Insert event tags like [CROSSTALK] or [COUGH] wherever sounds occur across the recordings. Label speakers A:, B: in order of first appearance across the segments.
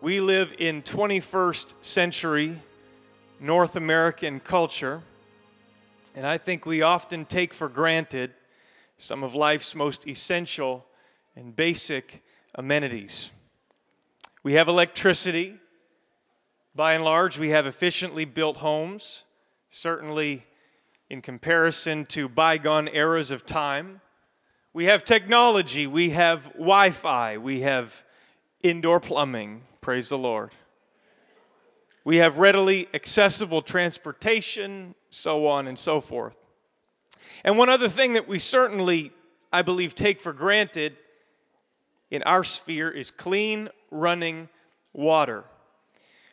A: We live in 21st century North American culture, and I think we often take for granted some of life's most essential and basic amenities. We have electricity. By and large, we have efficiently built homes, certainly in comparison to bygone eras of time. We have technology, we have Wi Fi, we have indoor plumbing, Praise the Lord. We have readily accessible transportation, so on and so forth. And one other thing that we certainly, I believe, take for granted in our sphere is clean running water.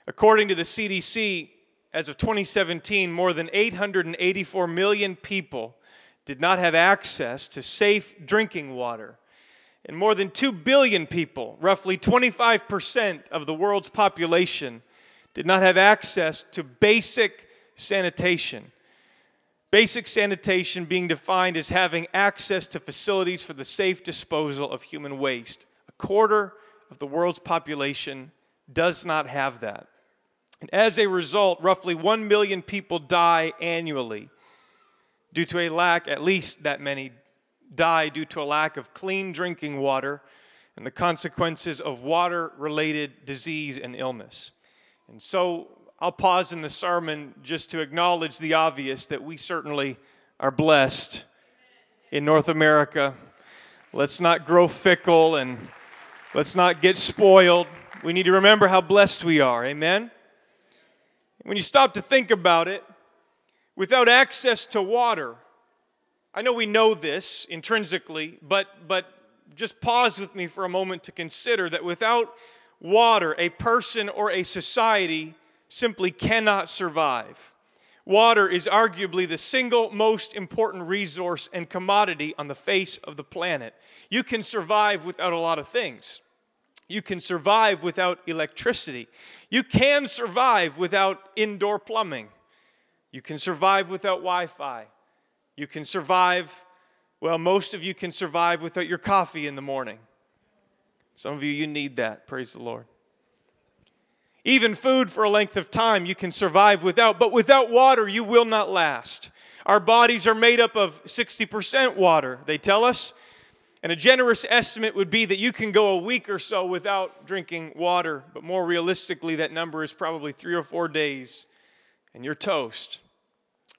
A: According to the CDC, as of 2017, more than 884 million people did not have access to safe drinking water and more than 2 billion people, roughly 25% of the world's population, did not have access to basic sanitation. Basic sanitation being defined as having access to facilities for the safe disposal of human waste. A quarter of the world's population does not have that. And as a result, roughly 1 million people die annually due to a lack, at least that many die due to a lack of clean drinking water and the consequences of water related disease and illness. And so I'll pause in the sermon just to acknowledge the obvious that we certainly are blessed in North America. Let's not grow fickle and let's not get spoiled. We need to remember how blessed we are. Amen? When you stop to think about it, without access to water, I know we know this intrinsically, but, but just pause with me for a moment to consider that without water, a person or a society simply cannot survive. Water is arguably the single most important resource and commodity on the face of the planet. You can survive without a lot of things. You can survive without electricity. You can survive without indoor plumbing. You can survive without Wi Fi. You can survive, well, most of you can survive without your coffee in the morning. Some of you, you need that. Praise the Lord. Even food for a length of time you can survive without, but without water, you will not last. Our bodies are made up of 60% water, they tell us. And a generous estimate would be that you can go a week or so without drinking water, but more realistically, that number is probably three or four days, and you're toast.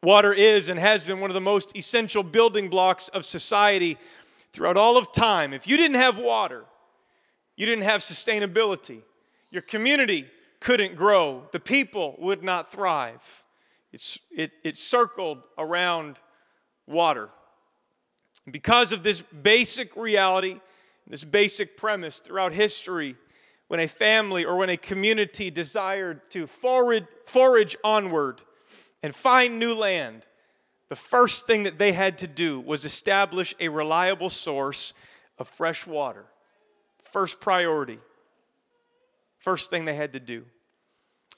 A: Water is and has been one of the most essential building blocks of society throughout all of time. If you didn't have water, you didn't have sustainability. Your community couldn't grow. The people would not thrive. It's, it, it circled around water. Because of this basic reality, this basic premise throughout history, when a family or when a community desired to forward, forage onward, and find new land, the first thing that they had to do was establish a reliable source of fresh water. First priority. First thing they had to do.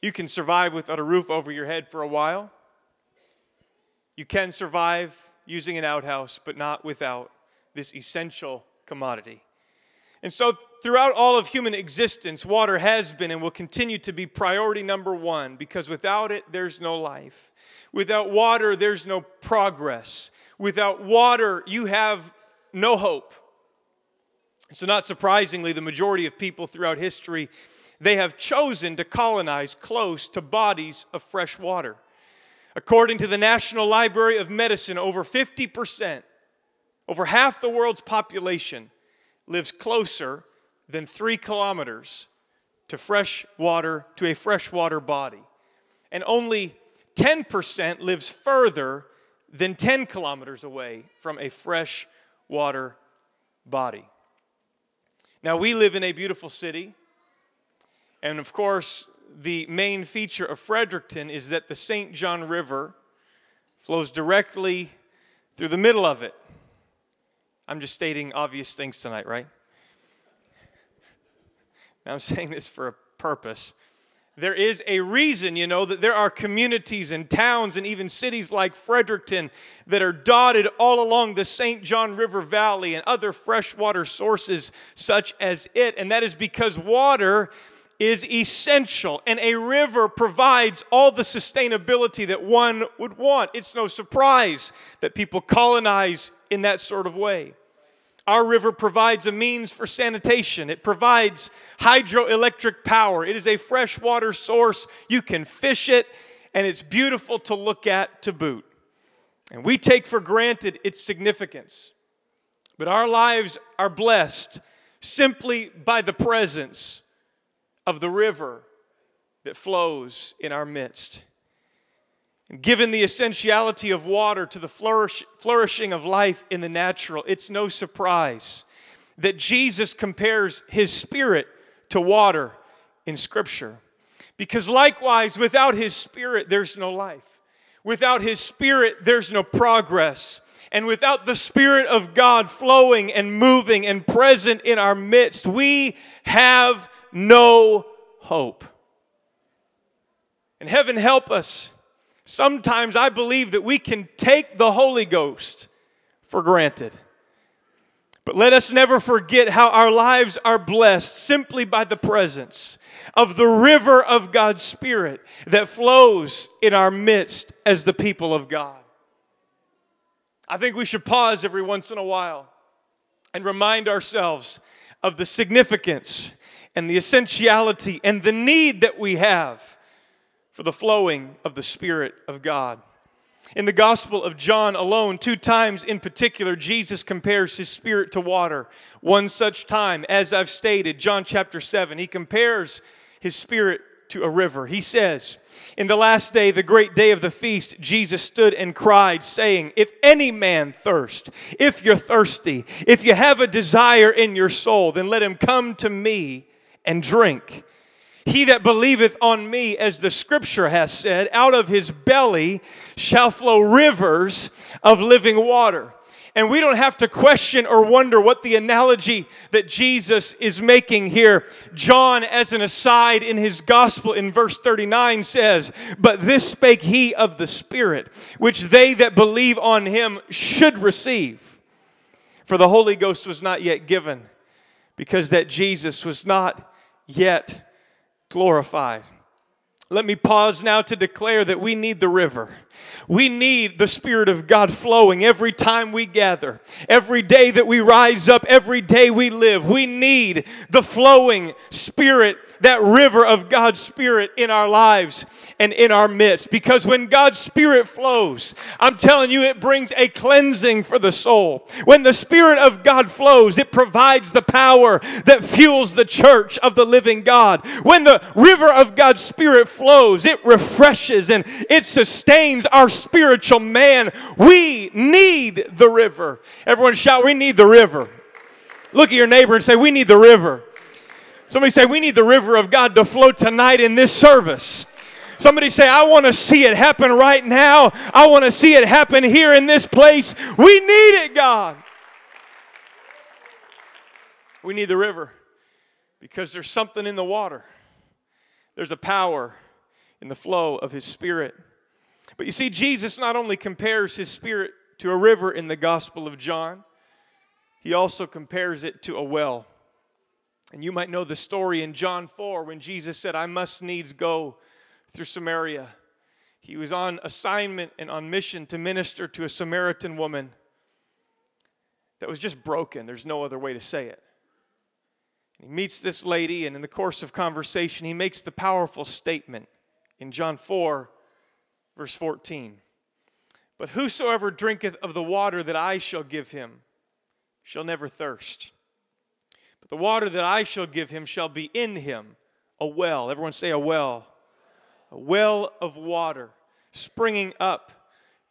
A: You can survive without a roof over your head for a while. You can survive using an outhouse, but not without this essential commodity. And so, throughout all of human existence, water has been and will continue to be priority number one because without it, there's no life. Without water, there's no progress. Without water, you have no hope. So, not surprisingly, the majority of people throughout history, they have chosen to colonize close to bodies of fresh water. According to the National Library of Medicine, over 50%, over half the world's population, lives closer than three kilometers to fresh water, to a freshwater body. And only 10% lives further than 10 kilometers away from a freshwater body. Now, we live in a beautiful city, and of course, the main feature of Fredericton is that the St. John River flows directly through the middle of it. I'm just stating obvious things tonight, right? I'm saying this for a purpose. There is a reason, you know, that there are communities and towns and even cities like Fredericton that are dotted all along the St. John River Valley and other freshwater sources such as it. And that is because water is essential, and a river provides all the sustainability that one would want. It's no surprise that people colonize in that sort of way. Our river provides a means for sanitation. It provides hydroelectric power. It is a freshwater source. You can fish it, and it's beautiful to look at to boot. And we take for granted its significance. But our lives are blessed simply by the presence of the river that flows in our midst. And given the essentiality of water to the flourish, flourishing of life in the natural, it's no surprise that Jesus compares his spirit to water in Scripture. Because likewise, without his spirit, there's no life. Without his spirit, there's no progress. And without the Spirit of God flowing and moving and present in our midst, we have no hope. And heaven help us. Sometimes I believe that we can take the Holy Ghost for granted. But let us never forget how our lives are blessed simply by the presence of the river of God's Spirit that flows in our midst as the people of God. I think we should pause every once in a while and remind ourselves of the significance and the essentiality and the need that we have for the flowing of the Spirit of God. In the Gospel of John alone, two times in particular, Jesus compares his spirit to water. One such time, as I've stated, John chapter 7, he compares his spirit to a river. He says, In the last day, the great day of the feast, Jesus stood and cried, saying, If any man thirst, if you're thirsty, if you have a desire in your soul, then let him come to me and drink. He that believeth on me, as the scripture has said, out of his belly shall flow rivers of living water. And we don't have to question or wonder what the analogy that Jesus is making here. John, as an aside in his gospel in verse 39, says, But this spake he of the Spirit, which they that believe on him should receive. For the Holy Ghost was not yet given, because that Jesus was not yet glorified. Let me pause now to declare that we need the river. We need the Spirit of God flowing every time we gather, every day that we rise up, every day we live. We need the flowing Spirit, that river of God's Spirit in our lives and in our midst. Because when God's Spirit flows, I'm telling you, it brings a cleansing for the soul. When the Spirit of God flows, it provides the power that fuels the church of the living God. When the river of God's Spirit flows, it refreshes and it sustains our spiritual man. We need the river. Everyone shout, We need the river. Look at your neighbor and say, We need the river. Somebody say, We need the river of God to flow tonight in this service. Somebody say, I want to see it happen right now. I want to see it happen here in this place. We need it, God. We need the river because there's something in the water. There's a power in the flow of His Spirit. But you see, Jesus not only compares his spirit to a river in the Gospel of John, he also compares it to a well. And you might know the story in John 4 when Jesus said, I must needs go through Samaria. He was on assignment and on mission to minister to a Samaritan woman that was just broken. There's no other way to say it. He meets this lady, and in the course of conversation, he makes the powerful statement in John 4 Verse 14 But whosoever drinketh of the water that I shall give him shall never thirst. But the water that I shall give him shall be in him a well. Everyone say a well. A well of water springing up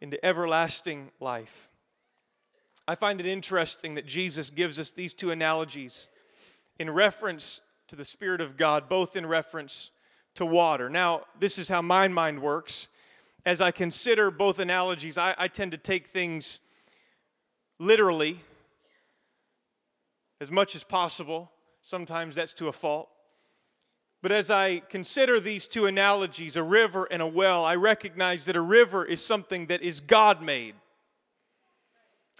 A: into everlasting life. I find it interesting that Jesus gives us these two analogies in reference to the Spirit of God, both in reference to water. Now, this is how my mind works as I consider both analogies, I, I tend to take things literally as much as possible. Sometimes that's to a fault. But as I consider these two analogies, a river and a well, I recognize that a river is something that is God made.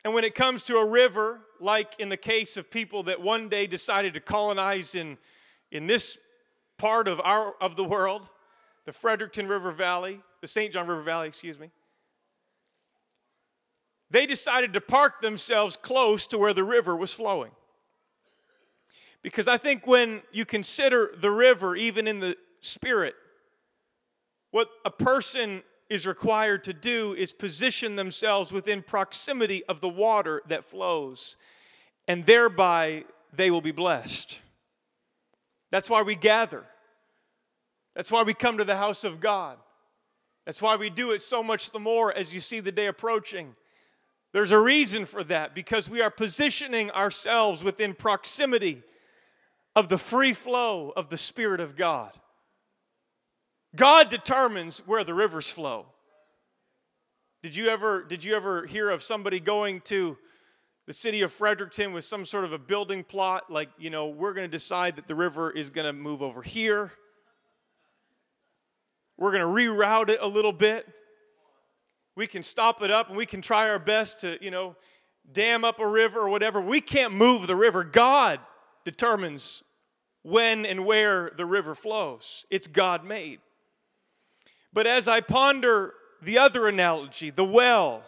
A: And when it comes to a river, like in the case of people that one day decided to colonize in, in this part of our of the world, the Fredericton River Valley, the St. John River Valley, excuse me. They decided to park themselves close to where the river was flowing. Because I think when you consider the river, even in the spirit, what a person is required to do is position themselves within proximity of the water that flows, and thereby they will be blessed. That's why we gather. That's why we come to the house of God. That's why we do it so much the more as you see the day approaching. There's a reason for that because we are positioning ourselves within proximity of the free flow of the Spirit of God. God determines where the rivers flow. Did you ever did you ever hear of somebody going to the city of Fredericton with some sort of a building plot like, you know, we're going to decide that the river is going to move over here. We're going to reroute it a little bit. We can stop it up and we can try our best to, you know, dam up a river or whatever. We can't move the river. God determines when and where the river flows. It's God made. But as I ponder the other analogy, the well,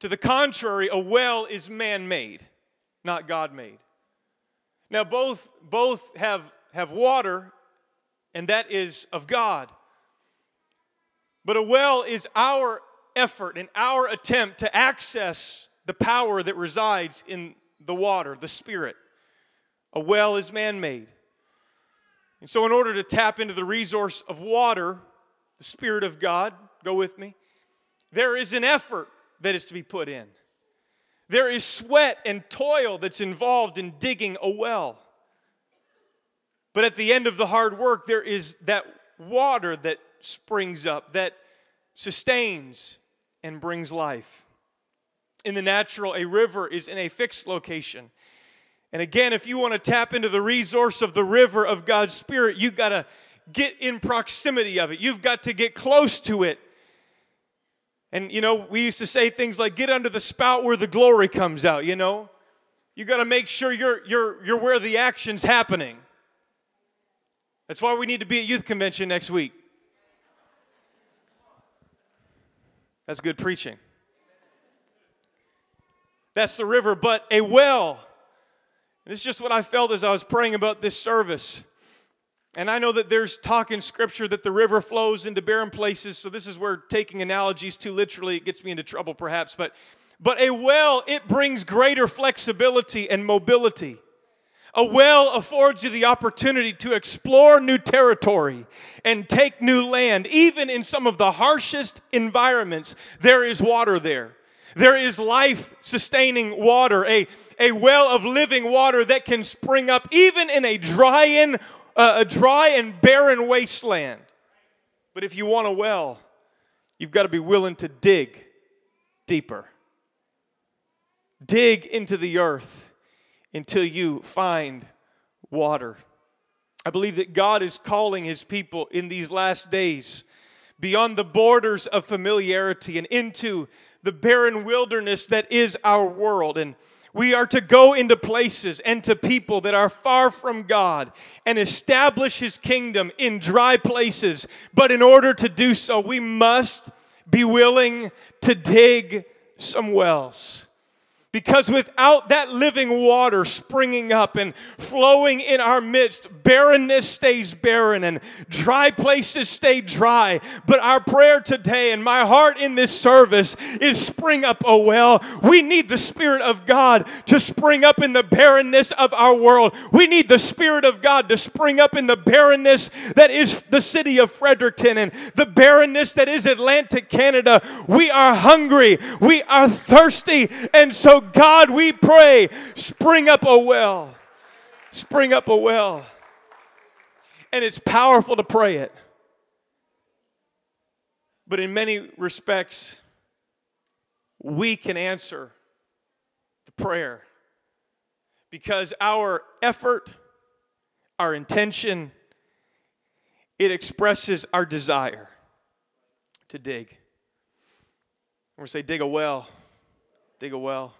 A: to the contrary, a well is man made, not God made. Now, both, both have, have water, and that is of God. But a well is our effort and our attempt to access the power that resides in the water, the Spirit. A well is man made. And so, in order to tap into the resource of water, the Spirit of God, go with me, there is an effort that is to be put in. There is sweat and toil that's involved in digging a well. But at the end of the hard work, there is that water that springs up, that sustains and brings life. In the natural, a river is in a fixed location. And again, if you want to tap into the resource of the river of God's Spirit, you've got to get in proximity of it. You've got to get close to it. And, you know, we used to say things like, get under the spout where the glory comes out, you know? You got to make sure you're, you're, you're where the action's happening. That's why we need to be at youth convention next week. That's good preaching. That's the river, but a well this is just what I felt as I was praying about this service. And I know that there's talk in scripture that the river flows into barren places, so this is where taking analogies too literally it gets me into trouble perhaps, but but a well it brings greater flexibility and mobility. A well affords you the opportunity to explore new territory and take new land. Even in some of the harshest environments, there is water there. There is life sustaining water, a, a well of living water that can spring up even in a dry, and, uh, a dry and barren wasteland. But if you want a well, you've got to be willing to dig deeper. Dig into the earth until you find water. I believe that God is calling his people in these last days beyond the borders of familiarity and into the barren wilderness that is our world. And we are to go into places and to people that are far from God and establish His kingdom in dry places. But in order to do so, we must be willing to dig some wells. Because without that living water springing up and flowing in our midst, barrenness stays barren and dry places stay dry. But our prayer today and my heart in this service is spring up, oh well. We need the Spirit of God to spring up in the barrenness of our world. We need the Spirit of God to spring up in the barrenness that is the city of Fredericton and the barrenness that is Atlantic Canada. We are hungry, we are thirsty, and so God, we pray, spring up a well. Spring up a well. And it's powerful to pray it. But in many respects, we can answer the prayer because our effort, our intention, it expresses our desire to dig. To say, dig a well, dig a well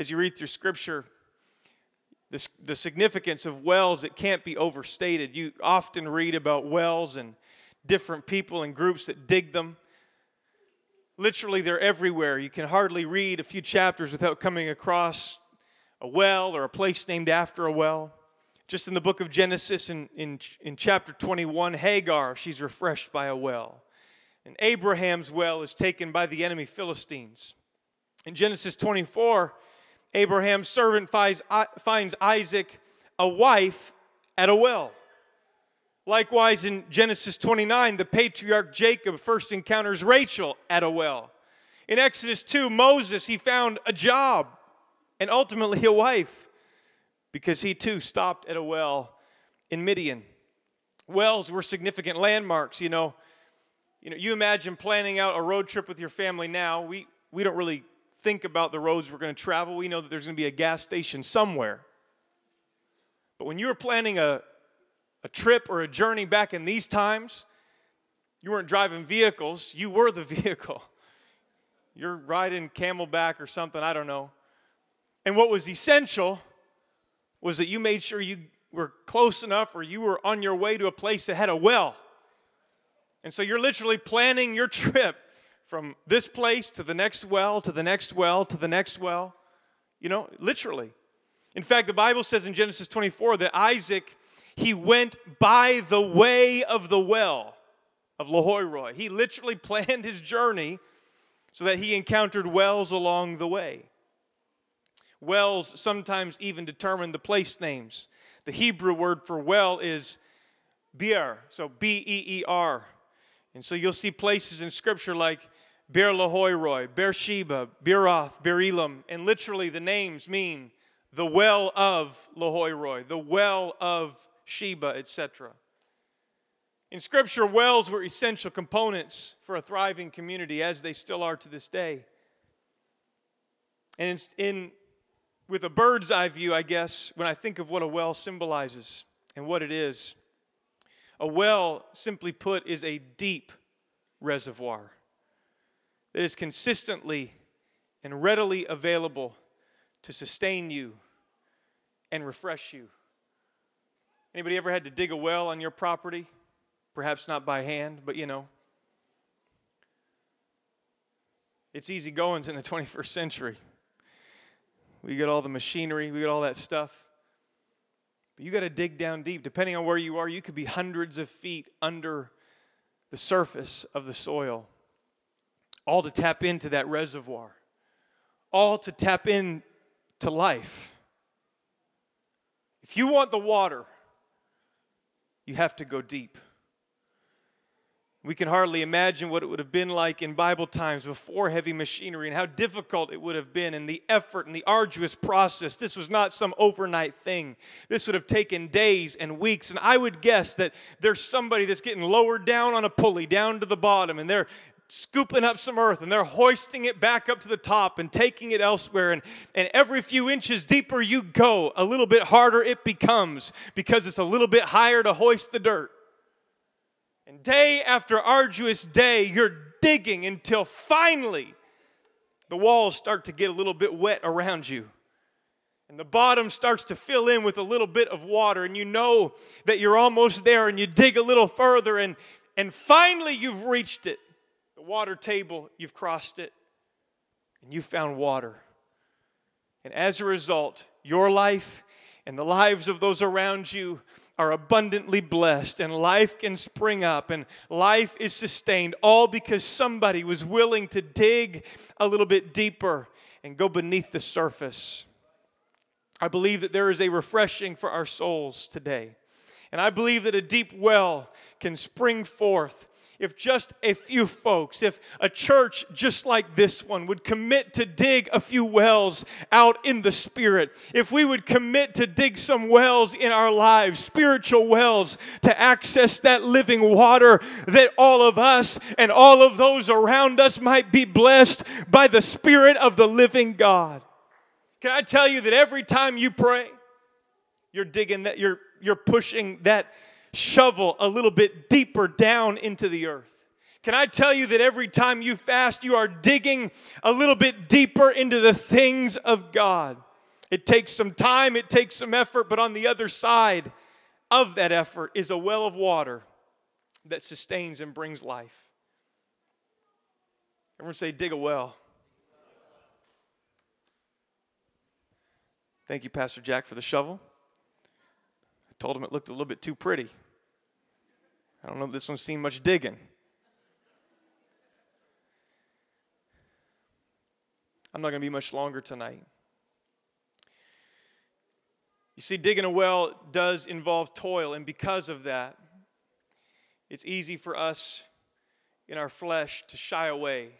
A: as you read through Scripture, This, the significance of wells, it can't be overstated. You often read about wells and different people and groups that dig them. Literally, they're everywhere. You can hardly read a few chapters without coming across a well or a place named after a well. Just in the book of Genesis, in, in, in chapter 21, Hagar, she's refreshed by a well. And Abraham's well is taken by the enemy Philistines. In Genesis 24, Abraham's servant finds, Isaac a wife at a well. Likewise, in Genesis 29, the patriarch Jacob first encounters Rachel at a well. In Exodus 2, Moses, he found a job and ultimately a wife because he too stopped at a well in Midian. Wells were significant landmarks, you know. You know, you imagine planning out a road trip with your family now. We, we don't really think about the roads we're going to travel. We know that there's going to be a gas station somewhere. But when you were planning a, a trip or a journey back in these times, you weren't driving vehicles, you were the [LAUGHS] vehicle. You're riding camelback or something, I don't know. And what was essential was that you made sure you were close enough or you were on your way to a place that had a well. And so you're literally planning your [LAUGHS] trip from this place to the next well, to the next well, to the next well. You know, literally. In fact, the Bible says in Genesis 24 that Isaac he went by the way of the well of Lahairoi. He literally [LAUGHS] planned his journey so that he encountered wells along the way. Wells sometimes even determine the place names. The Hebrew word for well is beer, so B E E R. And so you'll see places in Scripture like Beer Lahairoi, Beersheba, Beeroth, Beerelam, and literally the names mean the well of Lahairoi, the well of Sheba, etc. In Scripture, wells were essential components for a thriving community, as they still are to this day. And in, with a bird's eye view, I guess, when I think of what a well symbolizes and what it is, a well, simply put, is a deep reservoir that is consistently and readily available to sustain you and refresh you. Anybody ever had to dig a well on your property? Perhaps not by hand, but you know. It's easy goings in the [LAUGHS] 21st century. We got all the machinery, we got all that stuff. But you got to dig down deep. Depending on where you are, you could be hundreds of feet under the surface of the soil, all to tap into that reservoir, all to tap into life. If you want the water, you have to go deep. We can hardly imagine what it would have been like in Bible times before heavy machinery and how difficult it would have been and the effort and the arduous process. This was not some overnight thing. This would have taken days and weeks. And I would guess that there's somebody that's getting lowered down on a pulley down to the bottom and they're scooping up some earth and they're hoisting it back up to the top and taking it elsewhere. And, and every few inches deeper you go, a little bit harder it becomes because it's a little bit higher to hoist the dirt. And day after arduous day, you're digging until finally the walls start to get a little bit wet around you. And the bottom starts to fill in with a little bit of water, and you know that you're almost there, and you dig a little further, and, and finally you've reached it water table, you've crossed it, and you found water. And as a result, your life and the lives of those around you are abundantly blessed, and life can spring up, and life is sustained, all because somebody was willing to dig a little bit deeper and go beneath the surface. I believe that there is a refreshing for our souls today. And I believe that a deep well can spring forth if just a few folks, if a church just like this one would commit to dig a few wells out in the Spirit, if we would commit to dig some wells in our lives, spiritual wells, to access that living water, that all of us and all of those around us might be blessed by the Spirit of the living God. Can I tell you that every time you pray, you're digging that, you're, you're pushing that shovel a little bit deeper down into the earth. Can I tell you that every time you fast, you are digging a little bit deeper into the things of God? It takes some time, it takes some effort, but on the other side of that effort is a well of water that sustains and brings life. Everyone say, dig a well. Thank you, Pastor Jack, for the shovel. I told him it looked a little bit too pretty. I don't know if this one's seen much digging. I'm not going to be much longer tonight. You see, digging a well does involve toil, and because of that, it's easy for us in our flesh to shy away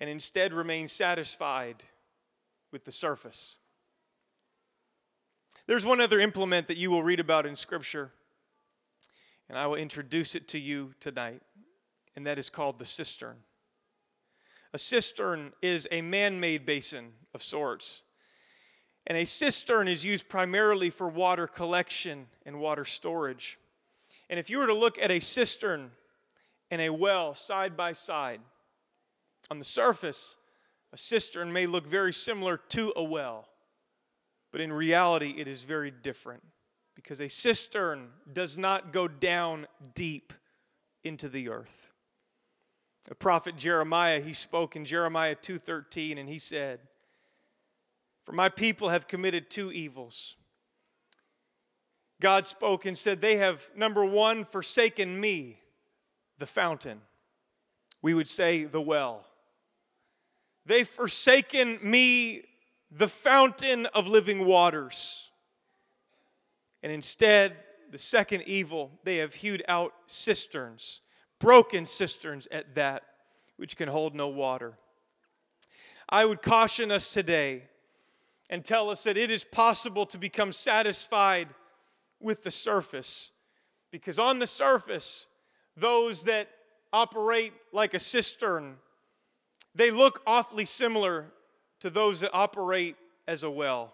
A: and instead remain satisfied with the surface. There's one other implement that you will read about in Scripture, and I will introduce it to you tonight, and that is called the cistern. A cistern is a man made basin of sorts. And a cistern is used primarily for water collection and water storage. And if you were to look at a cistern and a well side by side, on the surface, a cistern may look very similar to a well, but in reality, it is very different because a cistern does not go down deep into the earth. The prophet Jeremiah, he spoke in Jeremiah 2:13 and he said, "For my people have committed two evils. God spoke and said, They have, number one, forsaken me, the fountain. We would say, the well. They've forsaken me, the fountain of living waters. And instead, the second evil, they have hewed out cisterns, broken cisterns at that, which can hold no water. I would caution us today and tell us that it is possible to become satisfied with the surface. Because on the surface, those that operate like a cistern, they look awfully similar to those that operate as a well.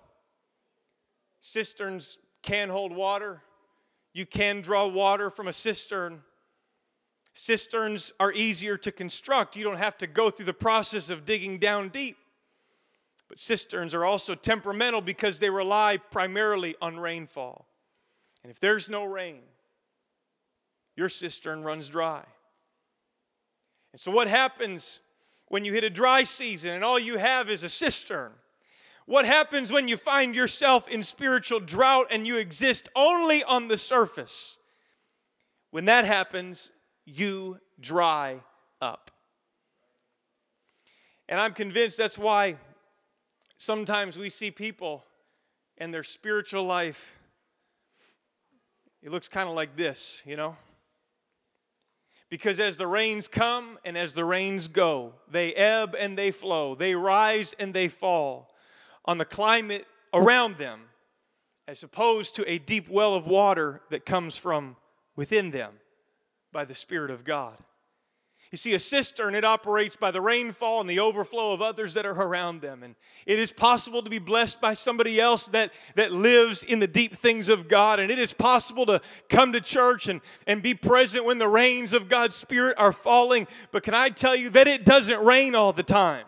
A: Cisterns can hold water. You can draw water from a cistern. Cisterns are easier to construct. You don't have to go through the process of digging down deep. But cisterns are also temperamental because they rely primarily on rainfall. And if there's no rain, your cistern runs dry. And so, what happens when you hit a dry season and all you have is a cistern? What happens when you find yourself in spiritual drought and you exist only on the surface? When that happens, you dry up. And I'm convinced that's why sometimes we see people and their spiritual life it looks kind of like this, you know? Because as the rains come and as the rains go, they ebb and they flow, they rise and they fall on the climate around them, as opposed to a deep well of water that comes from within them by the Spirit of God. You see, a cistern, it operates by the rainfall and the overflow of others that are around them. And it is possible to be blessed by somebody else that, that lives in the deep things of God. And it is possible to come to church and, and be present when the rains of God's Spirit are falling. But can I tell you that it doesn't rain all the time?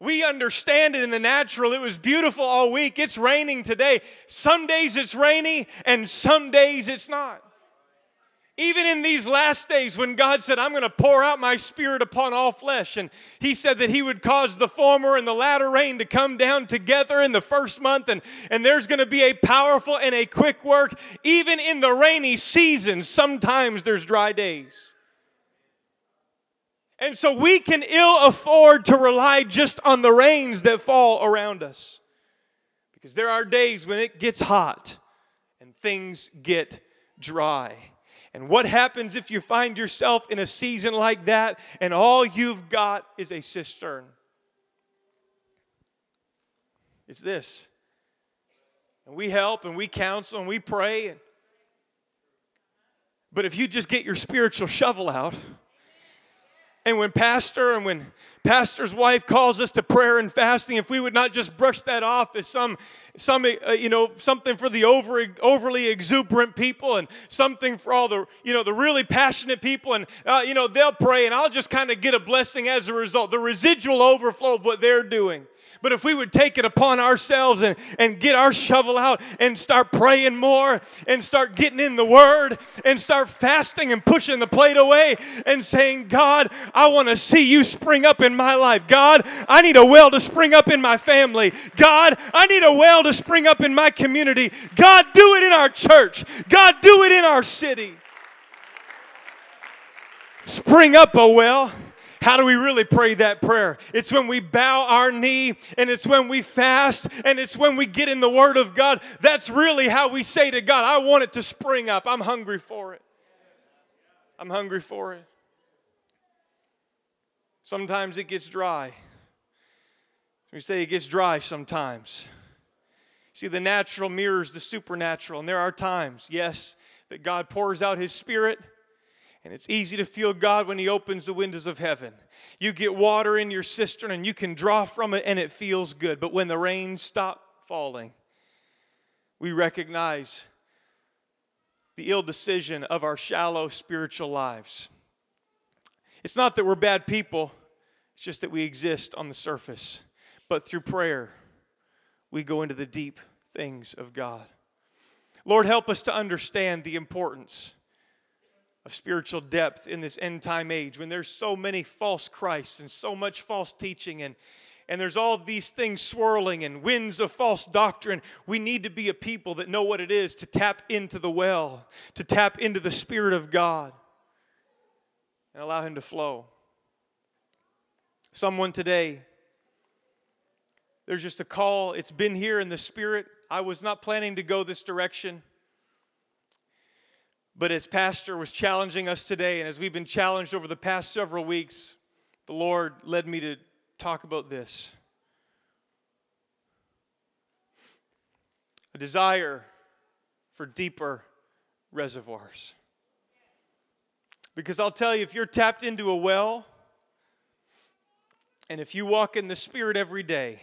A: We understand it in the natural. It was beautiful all week. It's raining today. Some days it's rainy and some days it's not. Even in these last days, when God said, I'm going to pour out my spirit upon all flesh, and He said that He would cause the former and the latter rain to come down together in the first month, and, and there's going to be a powerful and a quick work. Even in the rainy season, sometimes there's dry days. And so we can ill afford to rely just on the rains that fall around us. Because there are days when it gets hot and things get dry. And what happens if you find yourself in a season like that and all you've got is a cistern? It's this. And we help and we counsel and we pray. But if you just get your spiritual shovel out And when pastor and when pastor's wife calls us to prayer and fasting, if we would not just brush that off as some, some uh, you know, something for the over, overly exuberant people and something for all the, you know, the really passionate people, and uh, you know, they'll pray, and I'll just kind of get a blessing as a result. The residual overflow of what they're doing. But if we would take it upon ourselves and, and get our shovel out and start praying more and start getting in the Word and start fasting and pushing the plate away and saying, God, I want to see you spring up in my life. God, I need a well to spring up in my family. God, I need a well to spring up in my community. God, do it in our church. God, do it in our city. Spring up a well. How do we really pray that prayer? It's when we bow our knee and it's when we fast and it's when we get in the Word of God. That's really how we say to God, I want it to spring up. I'm hungry for it. I'm hungry for it. Sometimes it gets dry. We say it gets dry sometimes. See, the natural mirrors the supernatural, and there are times, yes, that God pours out His Spirit and it's easy to feel God when He opens the windows of heaven. You get water in your cistern and you can draw from it and it feels good. But when the rains stop falling, we recognize the ill decision of our shallow spiritual lives. It's not that we're bad people, it's just that we exist on the surface. But through prayer, we go into the deep things of God. Lord, help us to understand the importance of spiritual depth in this end time age when there's so many false Christs and so much false teaching and and there's all these things swirling and winds of false doctrine. We need to be a people that know what it is to tap into the well, to tap into the Spirit of God and allow Him to flow. Someone today, there's just a call. It's been here in the Spirit. I was not planning to go this direction. But as Pastor was challenging us today, and as we've been challenged over the past several weeks, the Lord led me to talk about this a desire for deeper reservoirs. Because I'll tell you, if you're tapped into a well, and if you walk in the Spirit every day,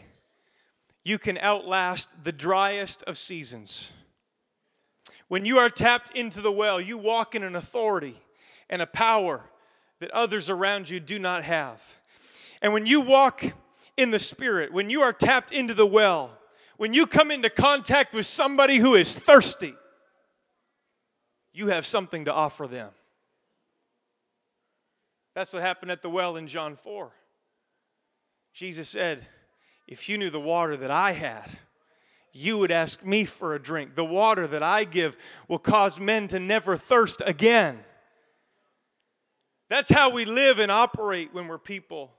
A: you can outlast the driest of seasons. When you are tapped into the well, you walk in an authority and a power that others around you do not have. And when you walk in the Spirit, when you are tapped into the well, when you come into contact with somebody who is thirsty, you have something to offer them. That's what happened at the well in John 4. Jesus said, If you knew the water that I had, you would ask me for a drink. The water that I give will cause men to never thirst again. That's how we live and operate when we're people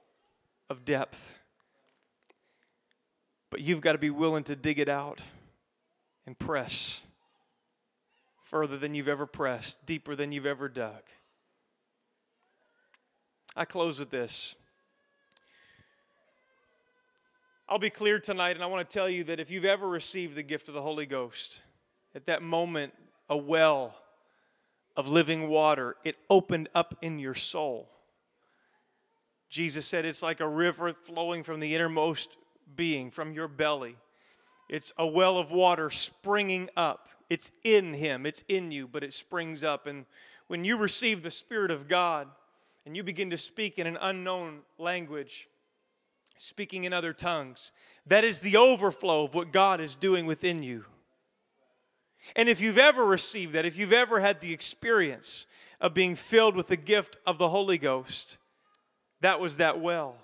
A: of depth. But you've got to be willing to dig it out and press further than you've ever pressed, deeper than you've ever dug. I close with this. I'll be clear tonight, and I want to tell you that if you've ever received the gift of the Holy Ghost, at that moment, a well of living water, it opened up in your soul. Jesus said it's like a river flowing from the innermost being, from your belly. It's a well of water springing up. It's in Him, it's in you, but it springs up. And when you receive the Spirit of God and you begin to speak in an unknown language, speaking in other tongues. That is the overflow of what God is doing within you. And if you've ever received that, if you've ever had the experience of being filled with the gift of the Holy Ghost, that was that well.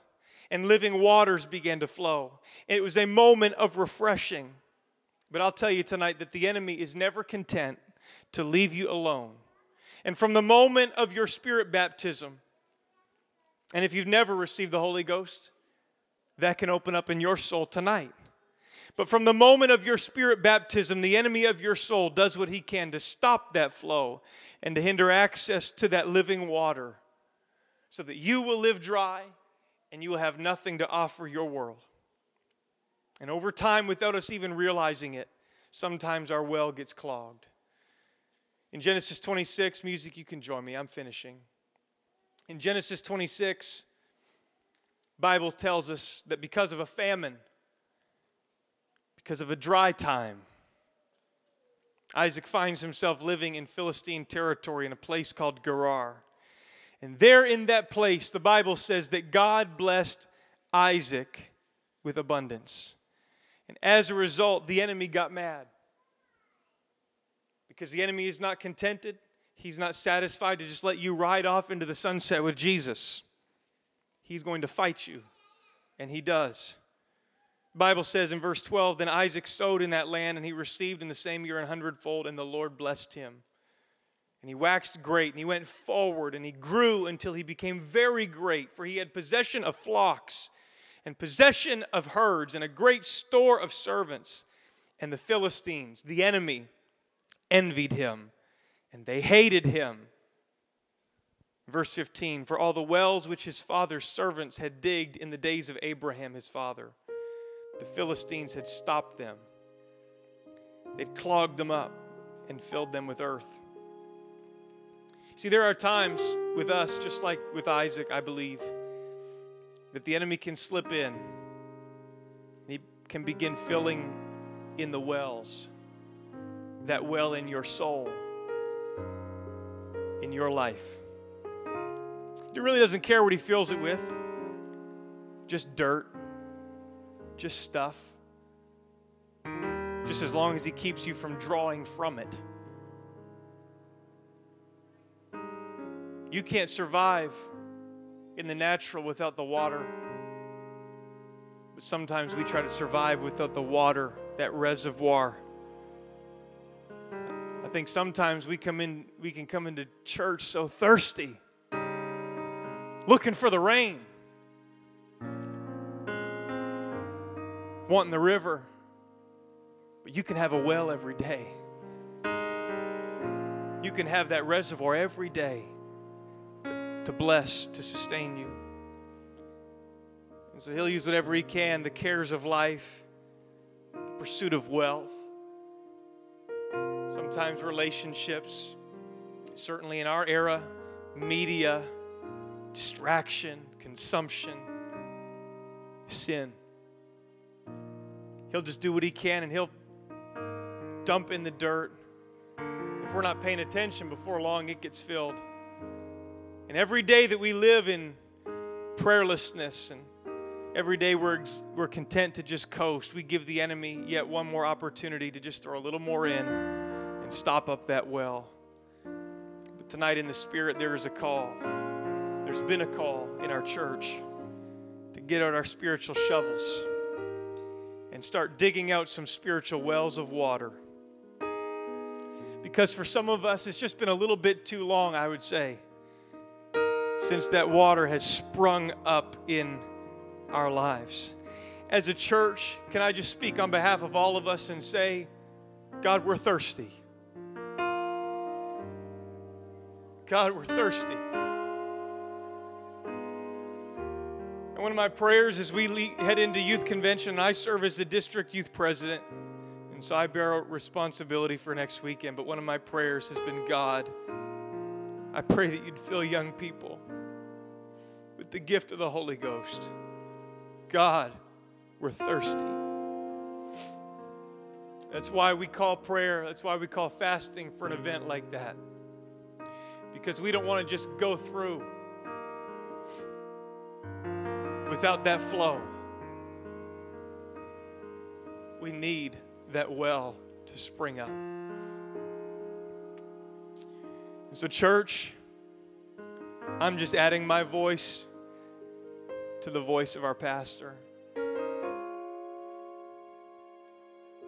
A: And living waters began to flow. It was a moment of refreshing. But I'll tell you tonight that the enemy is never content to leave you alone. And from the moment of your spirit baptism, and if you've never received the Holy Ghost, that can open up in your soul tonight. But from the moment of your spirit baptism, the enemy of your soul does what he can to stop that flow and to hinder access to that living water so that you will live dry and you will have nothing to offer your world. And over time, without us even realizing it, sometimes our well gets clogged. In Genesis 26, music, you can join me, I'm finishing. In Genesis 26, Bible tells us that because of a famine, because of a dry time, Isaac finds himself living in Philistine territory in a place called Gerar. And there in that place, the Bible says that God blessed Isaac with abundance. And as a result, the enemy got mad. Because the enemy is not contented, he's not satisfied to just let you ride off into the sunset with Jesus. He's going to fight you, and he does. The Bible says in verse 12, Then Isaac sowed in that land, and he received in the same year an hundredfold, and the Lord blessed him. And he waxed great, and he went forward, and he grew until he became very great, for he had possession of flocks, and possession of herds, and a great store of servants. And the Philistines, the enemy, envied him, and they hated him. Verse 15 For all the wells which his father's servants had digged in the days of Abraham his father, the Philistines had stopped them. They'd clogged them up and filled them with earth. See, there are times with us, just like with Isaac, I believe, that the enemy can slip in. He can begin filling in the wells, that well in your soul, in your life. He really doesn't care what he fills it with, just dirt just stuff, just as long as He keeps you from drawing from it. You can't survive in the natural without the water. But sometimes we try to survive without the water, that reservoir. I think sometimes we come in we can come into church so thirsty, looking for the rain. wanting the river, but you can have a well every day. You can have that reservoir every day to bless, to sustain you. And so he'll use whatever he can the cares of life, the pursuit of wealth, sometimes relationships, certainly in our era, media, distraction, consumption, sin. He'll just do what he can and he'll dump in the dirt. If we're not paying attention, before long it gets filled. And every day that we live in prayerlessness and every day we're, we're content to just coast, we give the enemy yet one more opportunity to just throw a little more in and stop up that well. But tonight in the Spirit, there is a call. There's been a call in our church to get out our spiritual shovels and start digging out some spiritual wells of water. Because for some of us, it's just been a little bit too long, I would say, since that water has sprung up in our lives. As a church, can I just speak on behalf of all of us and say, God, we're thirsty. God, we're thirsty. One of my prayers as we head into youth convention, I serve as the district youth president, and so I bear responsibility for next weekend. But one of my prayers has been God, I pray that you'd fill young people with the gift of the Holy Ghost. God, we're thirsty. That's why we call prayer, that's why we call fasting for an event like that. Because we don't want to just go through without that flow. We need that well to spring up. And so, church, I'm just adding my voice to the voice of our pastor. I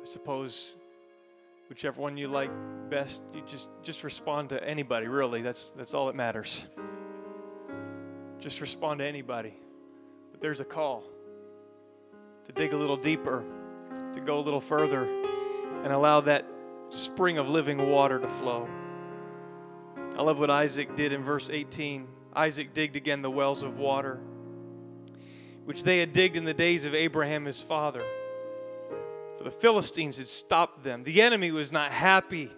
A: suppose whichever one you like best, you just just respond to anybody, really. That's that's all that matters. Just respond to anybody there's a call to dig a little deeper, to go a little further, and allow that spring of living water to flow. I love what Isaac did in verse 18. Isaac digged again the wells of water, which they had digged in the days of Abraham his father. For the Philistines had stopped them. The enemy was not happy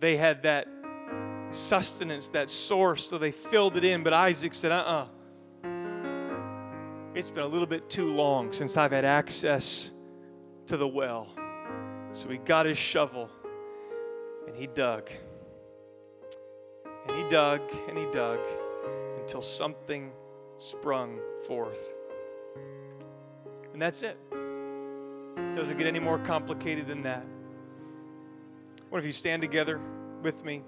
A: they had that sustenance, that source, so they filled it in. But Isaac said, uh uh It's been a little bit too long since I've had access to the well. So he got his shovel and he dug. And he dug and he dug until something sprung forth. And that's it. Doesn't get any more complicated than that. What if you stand together with me?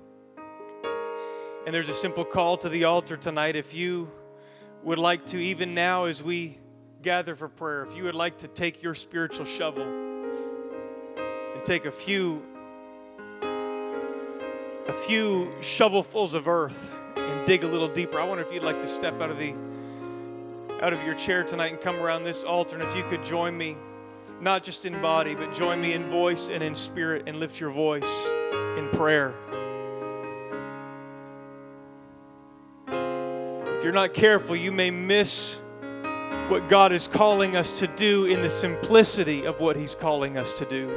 A: And there's a simple call to the altar tonight. If you would like to, even now as we gather for prayer, if you would like to take your spiritual shovel and take a few a few shovelfuls of earth and dig a little deeper. I wonder if you'd like to step out of the out of your chair tonight and come around this altar and if you could join me not just in body but join me in voice and in spirit and lift your voice in prayer. You're not careful, you may miss what God is calling us to do in the simplicity of what He's calling us to do.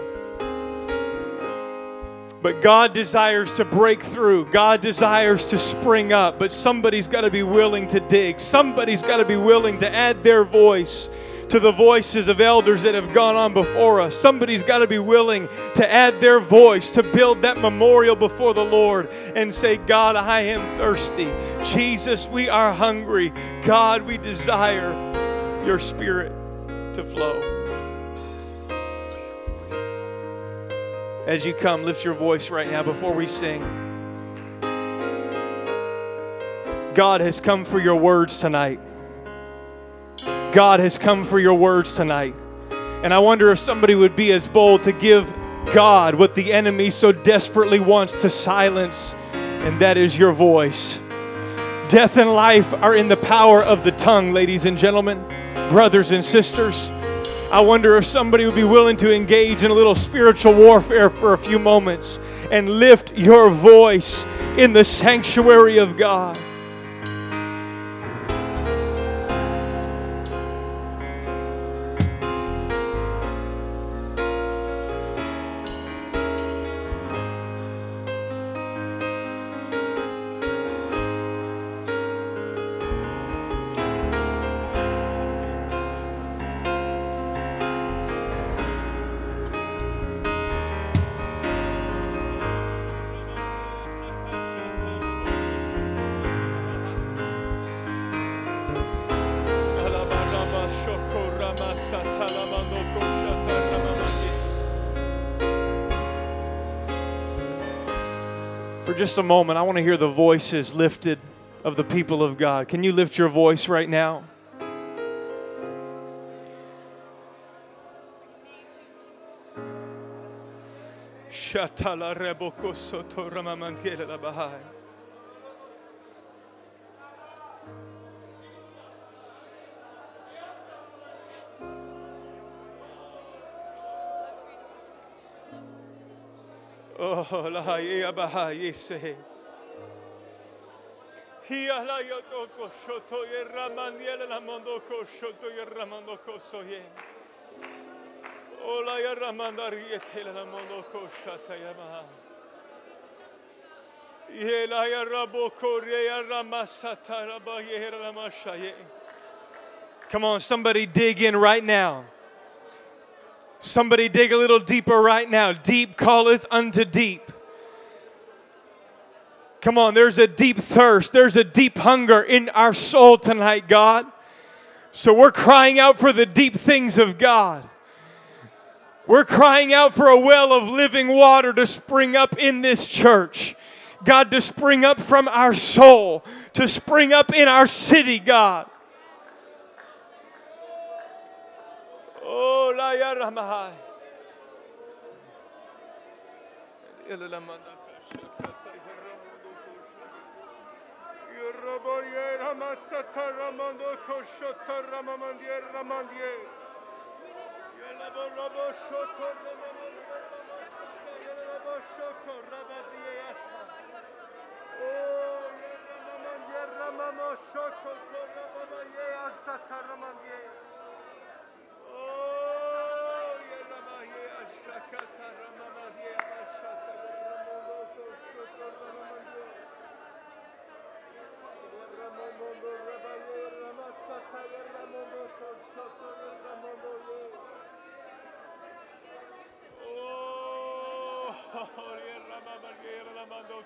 A: But God desires to break through. God desires to spring up. But somebody's got to be willing to dig. Somebody's got to be willing to add their voice to the voices of elders that have gone on before us. Somebody's got to be willing to add their voice to build that memorial before the Lord and say, God, I am thirsty. Jesus, we are hungry. God, we desire your spirit to flow. As you come, lift your voice right now before we sing. God has come for your words tonight. God has come for your words tonight. And I wonder if somebody would be as bold to give God what the enemy so desperately wants to silence, and that is your voice. Death and life are in the power of the tongue, ladies and gentlemen, brothers and sisters. I wonder if somebody would be willing to engage in a little spiritual warfare for a few moments and lift your voice in the sanctuary of God. Just a moment, I want to hear the voices lifted of the people of God. Can you lift your voice right now? Shatala la bahai. Come on, somebody dig in right now. Somebody dig a little deeper right now. Deep calleth unto deep. Come on, there's a deep thirst, there's a deep hunger in our soul tonight, God. So we're crying out for the deep things of God. We're crying out for a well of living water to spring up in this church. God, to spring up from our soul, to spring up in our city, God. Rabamaye asata ramandier. Oh,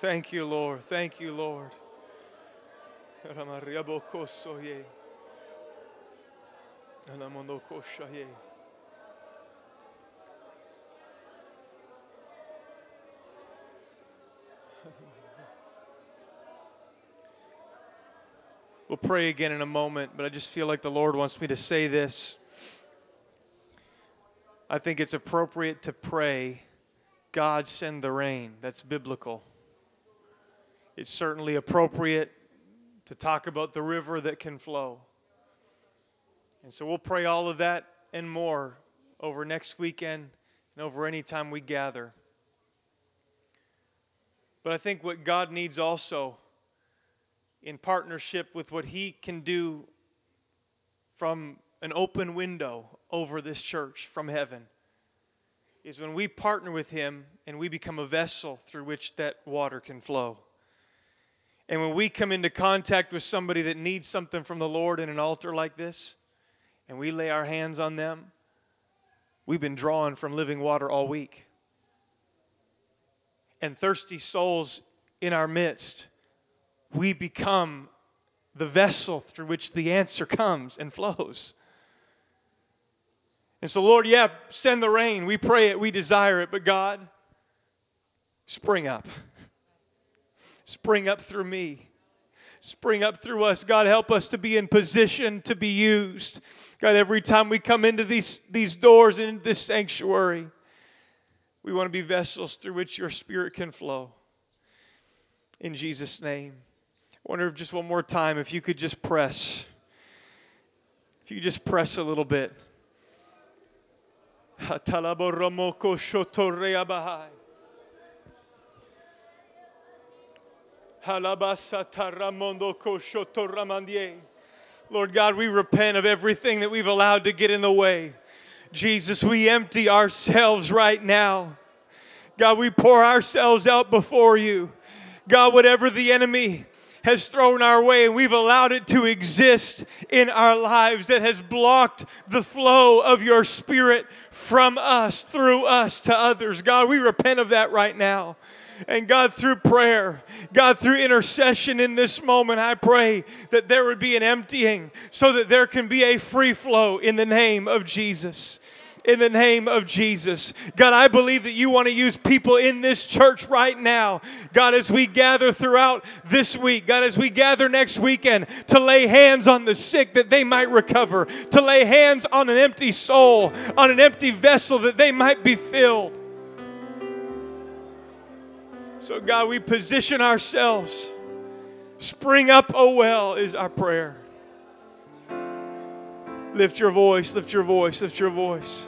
A: Thank you, Lord. Thank you, Lord. We'll pray again in a moment, but I just feel like the Lord wants me to say this. I think it's appropriate to pray, God send the rain. That's biblical. It's certainly appropriate to talk about the river that can flow. And so we'll pray all of that and more over next weekend and over any time we gather. But I think what God needs also, in partnership with what He can do from an open window over this church from heaven, is when we partner with Him and we become a vessel through which that water can flow. And when we come into contact with somebody that needs something from the Lord in an altar like this, and we lay our hands on them, we've been drawing from living water all week. And thirsty souls in our midst, we become the vessel through which the answer comes and flows. And so, Lord, yeah, send the rain. We pray it, we desire it, but God, spring up. Spring up through me. Spring up through us. God, help us to be in position to be used. God, every time we come into these, these doors into this sanctuary, we want to be vessels through which your spirit can flow. In Jesus' name. I wonder if just one more time, if you could just press. If you just press a little bit. Lord God, we repent of everything that we've allowed to get in the way. Jesus, we empty ourselves right now. God, we pour ourselves out before you. God, whatever the enemy has thrown our way and we've allowed it to exist in our lives that has blocked the flow of your spirit from us, through us to others. God, we repent of that right now. And God, through prayer, God, through intercession in this moment, I pray that there would be an emptying so that there can be a free flow in the name of Jesus in the name of Jesus. God, I believe that you want to use people in this church right now. God, as we gather throughout this week, God, as we gather next weekend to lay hands on the sick that they might recover, to lay hands on an empty soul, on an empty vessel that they might be filled. So, God, we position ourselves. Spring up, oh well, is our prayer. Lift your voice, lift your voice, lift your voice.